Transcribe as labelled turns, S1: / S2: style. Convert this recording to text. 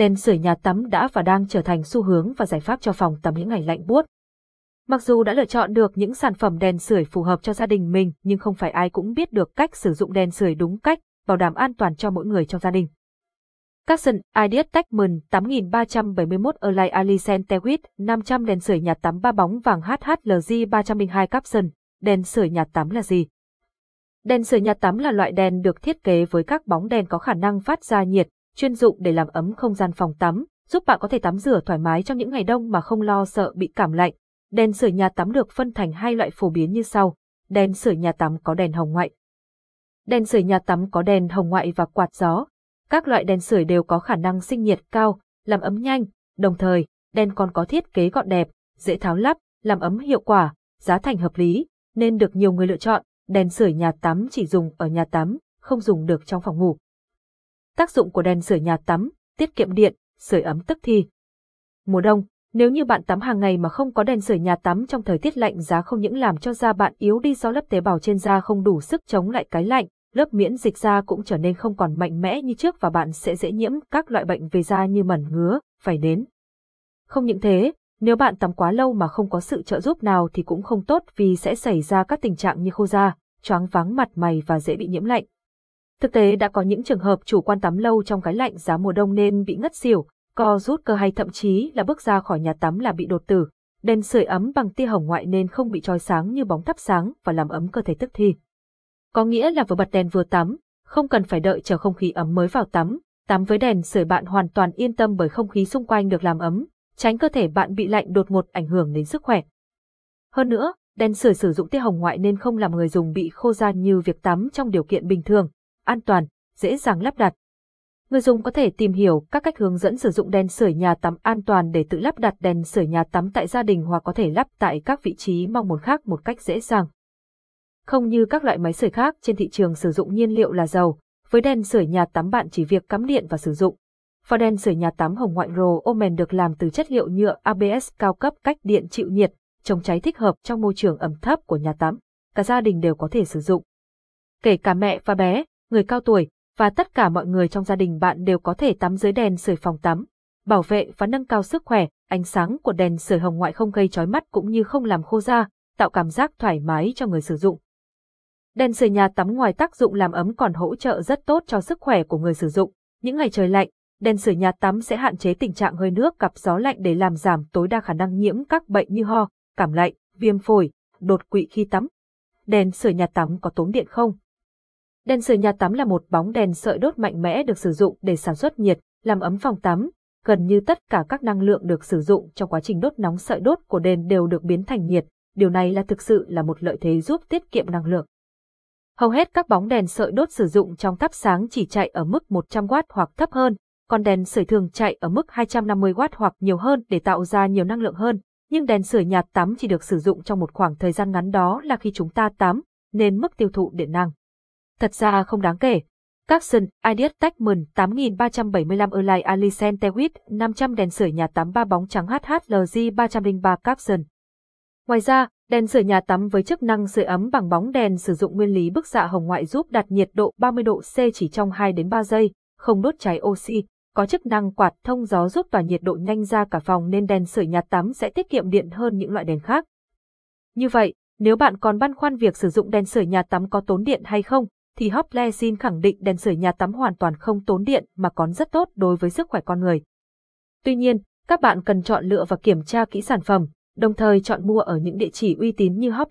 S1: đèn sưởi nhà tắm đã và đang trở thành xu hướng và giải pháp cho phòng tắm những ngày lạnh buốt. Mặc dù đã lựa chọn được những sản phẩm đèn sưởi phù hợp cho gia đình mình, nhưng không phải ai cũng biết được cách sử dụng đèn sưởi đúng cách, bảo đảm an toàn cho mỗi người trong gia đình. Capson Ideas Techman 8371 Erlai Alisen Tewit 500 đèn sưởi nhà tắm ba bóng vàng HHLG 302 Capson. Đèn sưởi nhà tắm là gì? Đèn sưởi nhà tắm là loại đèn được thiết kế với các bóng đèn có khả năng phát ra nhiệt, chuyên dụng để làm ấm không gian phòng tắm, giúp bạn có thể tắm rửa thoải mái trong những ngày đông mà không lo sợ bị cảm lạnh. Đèn sưởi nhà tắm được phân thành hai loại phổ biến như sau. Đèn sưởi nhà tắm có đèn hồng ngoại. Đèn sưởi nhà tắm có đèn hồng ngoại và quạt gió. Các loại đèn sưởi đều có khả năng sinh nhiệt cao, làm ấm nhanh, đồng thời, đèn còn có thiết kế gọn đẹp, dễ tháo lắp, làm ấm hiệu quả, giá thành hợp lý, nên được nhiều người lựa chọn. Đèn sưởi nhà tắm chỉ dùng ở nhà tắm, không dùng được trong phòng ngủ. Tác dụng của đèn sưởi nhà tắm, tiết kiệm điện, sưởi ấm tức thì. Mùa đông, nếu như bạn tắm hàng ngày mà không có đèn sưởi nhà tắm trong thời tiết lạnh giá không những làm cho da bạn yếu đi do lớp tế bào trên da không đủ sức chống lại cái lạnh, lớp miễn dịch da cũng trở nên không còn mạnh mẽ như trước và bạn sẽ dễ nhiễm các loại bệnh về da như mẩn ngứa, phải đến. Không những thế, nếu bạn tắm quá lâu mà không có sự trợ giúp nào thì cũng không tốt vì sẽ xảy ra các tình trạng như khô da, choáng váng mặt mày và dễ bị nhiễm lạnh. Thực tế đã có những trường hợp chủ quan tắm lâu trong cái lạnh giá mùa đông nên bị ngất xỉu, co rút cơ hay thậm chí là bước ra khỏi nhà tắm là bị đột tử. Đèn sưởi ấm bằng tia hồng ngoại nên không bị trói sáng như bóng thắp sáng và làm ấm cơ thể tức thì. Có nghĩa là vừa bật đèn vừa tắm, không cần phải đợi chờ không khí ấm mới vào tắm. Tắm với đèn sưởi bạn hoàn toàn yên tâm bởi không khí xung quanh được làm ấm, tránh cơ thể bạn bị lạnh đột ngột ảnh hưởng đến sức khỏe. Hơn nữa, đèn sưởi sử dụng tia hồng ngoại nên không làm người dùng bị khô da như việc tắm trong điều kiện bình thường, an toàn, dễ dàng lắp đặt. Người dùng có thể tìm hiểu các cách hướng dẫn sử dụng đèn sưởi nhà tắm an toàn để tự lắp đặt đèn sưởi nhà tắm tại gia đình hoặc có thể lắp tại các vị trí mong muốn khác một cách dễ dàng. Không như các loại máy sưởi khác trên thị trường sử dụng nhiên liệu là dầu, với đèn sưởi nhà tắm bạn chỉ việc cắm điện và sử dụng. Và đèn sưởi nhà tắm hồng ngoại rồ Omen được làm từ chất liệu nhựa ABS cao cấp cách điện chịu nhiệt, chống cháy thích hợp trong môi trường ẩm thấp của nhà tắm. Cả gia đình đều có thể sử dụng. Kể cả mẹ và bé, người cao tuổi, và tất cả mọi người trong gia đình bạn đều có thể tắm dưới đèn sưởi phòng tắm. Bảo vệ và nâng cao sức khỏe, ánh sáng của đèn sưởi hồng ngoại không gây chói mắt cũng như không làm khô da, tạo cảm giác thoải mái cho người sử dụng. Đèn sưởi nhà tắm ngoài tác dụng làm ấm còn hỗ trợ rất tốt cho sức khỏe của người sử dụng. Những ngày trời lạnh, đèn sưởi nhà tắm sẽ hạn chế tình trạng hơi nước gặp gió lạnh để làm giảm tối đa khả năng nhiễm các bệnh như ho, cảm lạnh, viêm phổi, đột quỵ khi tắm. Đèn sưởi nhà tắm có tốn điện không? Đèn sưởi nhà tắm là một bóng đèn sợi đốt mạnh mẽ được sử dụng để sản xuất nhiệt, làm ấm phòng tắm. Gần như tất cả các năng lượng được sử dụng trong quá trình đốt nóng sợi đốt của đèn đều được biến thành nhiệt, điều này là thực sự là một lợi thế giúp tiết kiệm năng lượng. Hầu hết các bóng đèn sợi đốt sử dụng trong thắp sáng chỉ chạy ở mức 100W hoặc thấp hơn, còn đèn sưởi thường chạy ở mức 250W hoặc nhiều hơn để tạo ra nhiều năng lượng hơn. Nhưng đèn sưởi nhà tắm chỉ được sử dụng trong một khoảng thời gian ngắn đó là khi chúng ta tắm, nên mức tiêu thụ điện năng thật ra không đáng kể. Capson, Ideas Techman 8375 Erlai Alicent Tewit 500 đèn sưởi nhà tắm ba bóng trắng HHLG 303 Capson. Ngoài ra, đèn sưởi nhà tắm với chức năng sưởi ấm bằng bóng đèn sử dụng nguyên lý bức xạ hồng ngoại giúp đạt nhiệt độ 30 độ C chỉ trong 2 đến 3 giây, không đốt cháy oxy, có chức năng quạt thông gió giúp tỏa nhiệt độ nhanh ra cả phòng nên đèn sưởi nhà tắm sẽ tiết kiệm điện hơn những loại đèn khác. Như vậy, nếu bạn còn băn khoăn việc sử dụng đèn sưởi nhà tắm có tốn điện hay không, thì Hoplexin khẳng định đèn sưởi nhà tắm hoàn toàn không tốn điện mà còn rất tốt đối với sức khỏe con người. Tuy nhiên, các bạn cần chọn lựa và kiểm tra kỹ sản phẩm, đồng thời chọn mua ở những địa chỉ uy tín như Hople.